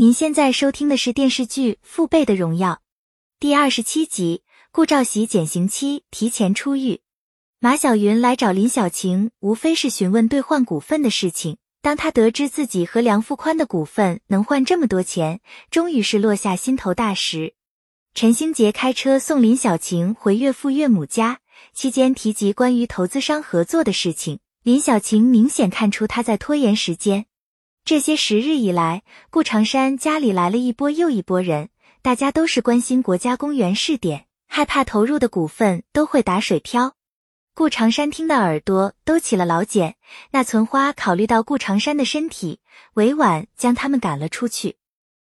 您现在收听的是电视剧《父辈的荣耀》第二十七集，顾兆喜减刑期提前出狱。马小云来找林小晴，无非是询问兑换股份的事情。当他得知自己和梁富宽的股份能换这么多钱，终于是落下心头大石。陈兴杰开车送林小晴回岳父岳母家，期间提及关于投资商合作的事情，林小晴明显看出他在拖延时间。这些时日以来，顾长山家里来了一波又一波人，大家都是关心国家公园试点，害怕投入的股份都会打水漂。顾长山听的耳朵都起了老茧。那存花考虑到顾长山的身体，委婉将他们赶了出去。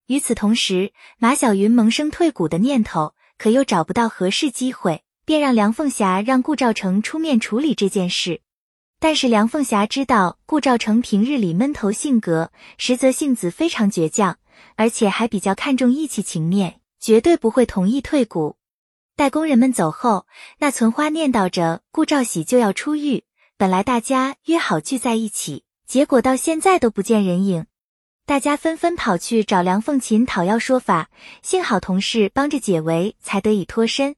与此同时，马小云萌生退股的念头，可又找不到合适机会，便让梁凤霞让顾兆成出面处理这件事。但是梁凤霞知道顾兆成平日里闷头性格，实则性子非常倔强，而且还比较看重义气情面，绝对不会同意退股。待工人们走后，那存花念叨着顾兆喜就要出狱，本来大家约好聚在一起，结果到现在都不见人影。大家纷纷跑去找梁凤琴讨要说法，幸好同事帮着解围，才得以脱身。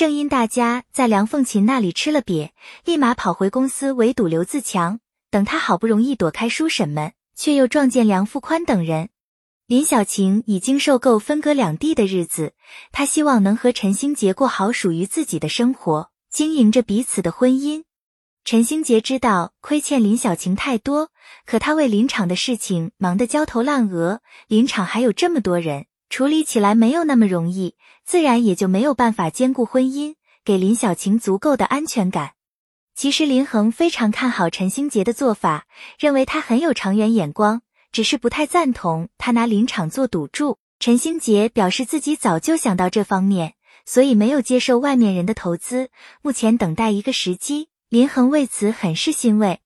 正因大家在梁凤琴那里吃了瘪，立马跑回公司围堵刘自强。等他好不容易躲开叔婶们，却又撞见梁富宽等人。林小晴已经受够分隔两地的日子，她希望能和陈星杰过好属于自己的生活，经营着彼此的婚姻。陈星杰知道亏欠林小晴太多，可他为林场的事情忙得焦头烂额，林场还有这么多人。处理起来没有那么容易，自然也就没有办法兼顾婚姻，给林小晴足够的安全感。其实林恒非常看好陈星杰的做法，认为他很有长远眼光，只是不太赞同他拿林场做赌注。陈星杰表示自己早就想到这方面，所以没有接受外面人的投资，目前等待一个时机。林恒为此很是欣慰。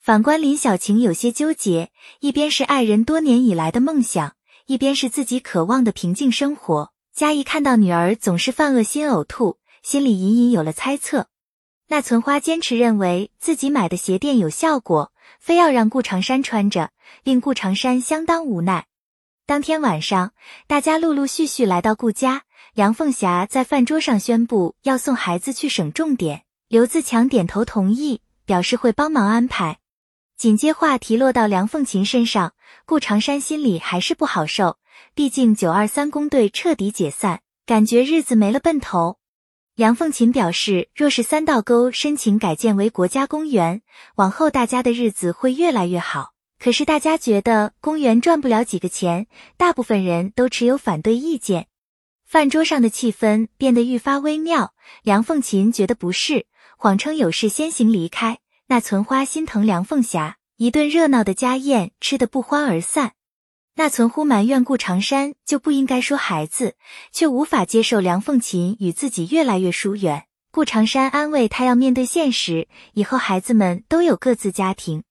反观林小晴有些纠结，一边是爱人多年以来的梦想。一边是自己渴望的平静生活，嘉义看到女儿总是犯恶心呕吐，心里隐隐有了猜测。那存花坚持认为自己买的鞋垫有效果，非要让顾长山穿着，令顾长山相当无奈。当天晚上，大家陆陆续续来到顾家，梁凤霞在饭桌上宣布要送孩子去省重点，刘自强点头同意，表示会帮忙安排。紧接话题落到梁凤琴身上，顾长山心里还是不好受。毕竟九二三工队彻底解散，感觉日子没了奔头。梁凤琴表示，若是三道沟申请改建为国家公园，往后大家的日子会越来越好。可是大家觉得公园赚不了几个钱，大部分人都持有反对意见。饭桌上的气氛变得愈发微妙。梁凤琴觉得不适，谎称有事先行离开。那存花心疼梁凤霞，一顿热闹的家宴吃得不欢而散。那存乎埋怨顾长山就不应该说孩子，却无法接受梁凤琴与自己越来越疏远。顾长山安慰他要面对现实，以后孩子们都有各自家庭。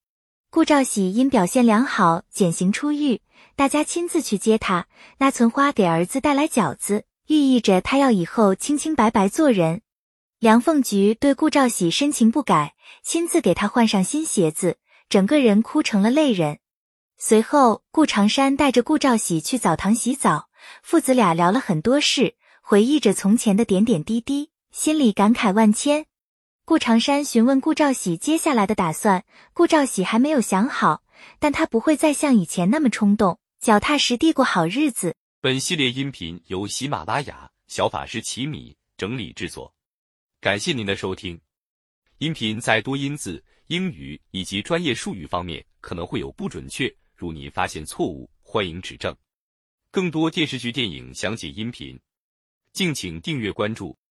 顾兆喜因表现良好减刑出狱，大家亲自去接他。那存花给儿子带来饺子，寓意着他要以后清清白白做人。梁凤菊对顾兆喜深情不改，亲自给他换上新鞋子，整个人哭成了泪人。随后，顾长山带着顾兆喜去澡堂洗澡，父子俩聊了很多事，回忆着从前的点点滴滴，心里感慨万千。顾长山询问顾兆喜接下来的打算，顾兆喜还没有想好，但他不会再像以前那么冲动，脚踏实地过好日子。本系列音频由喜马拉雅小法师奇米整理制作。感谢您的收听，音频在多音字、英语以及专业术语方面可能会有不准确，如您发现错误，欢迎指正。更多电视剧、电影详解音频，敬请订阅关注。